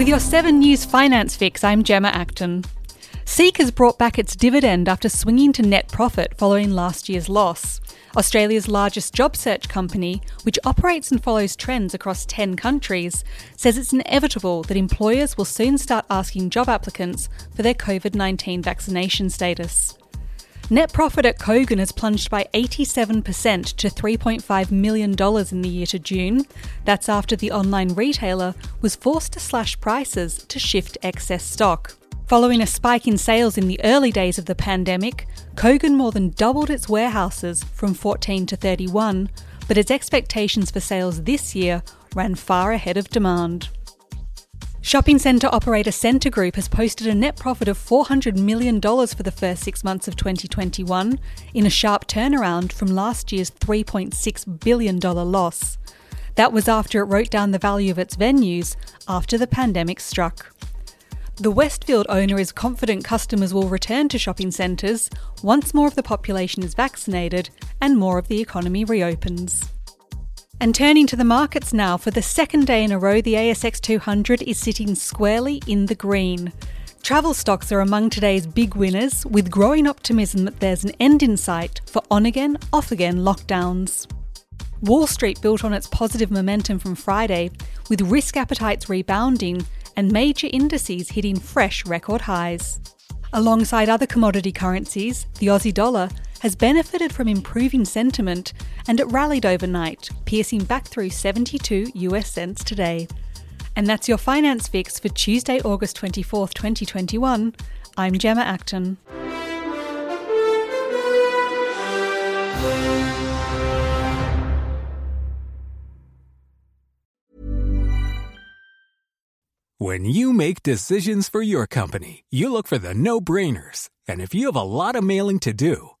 With your 7 News Finance Fix, I'm Gemma Acton. Seek has brought back its dividend after swinging to net profit following last year's loss. Australia's largest job search company, which operates and follows trends across 10 countries, says it's inevitable that employers will soon start asking job applicants for their COVID 19 vaccination status. Net profit at Kogan has plunged by 87% to $3.5 million in the year to June. That's after the online retailer was forced to slash prices to shift excess stock. Following a spike in sales in the early days of the pandemic, Kogan more than doubled its warehouses from 14 to 31, but its expectations for sales this year ran far ahead of demand. Shopping centre operator Scentre Group has posted a net profit of $400 million for the first six months of 2021, in a sharp turnaround from last year's $3.6 billion loss. That was after it wrote down the value of its venues after the pandemic struck. The Westfield owner is confident customers will return to shopping centres once more of the population is vaccinated and more of the economy reopens. And turning to the markets now, for the second day in a row, the ASX 200 is sitting squarely in the green. Travel stocks are among today's big winners, with growing optimism that there's an end in sight for on again, off again lockdowns. Wall Street built on its positive momentum from Friday, with risk appetites rebounding and major indices hitting fresh record highs. Alongside other commodity currencies, the Aussie dollar has benefited from improving sentiment and it rallied overnight, piercing back through 72 US cents today. And that's your finance fix for Tuesday, August 24th, 2021. I'm Gemma Acton. When you make decisions for your company, you look for the no brainers. And if you have a lot of mailing to do,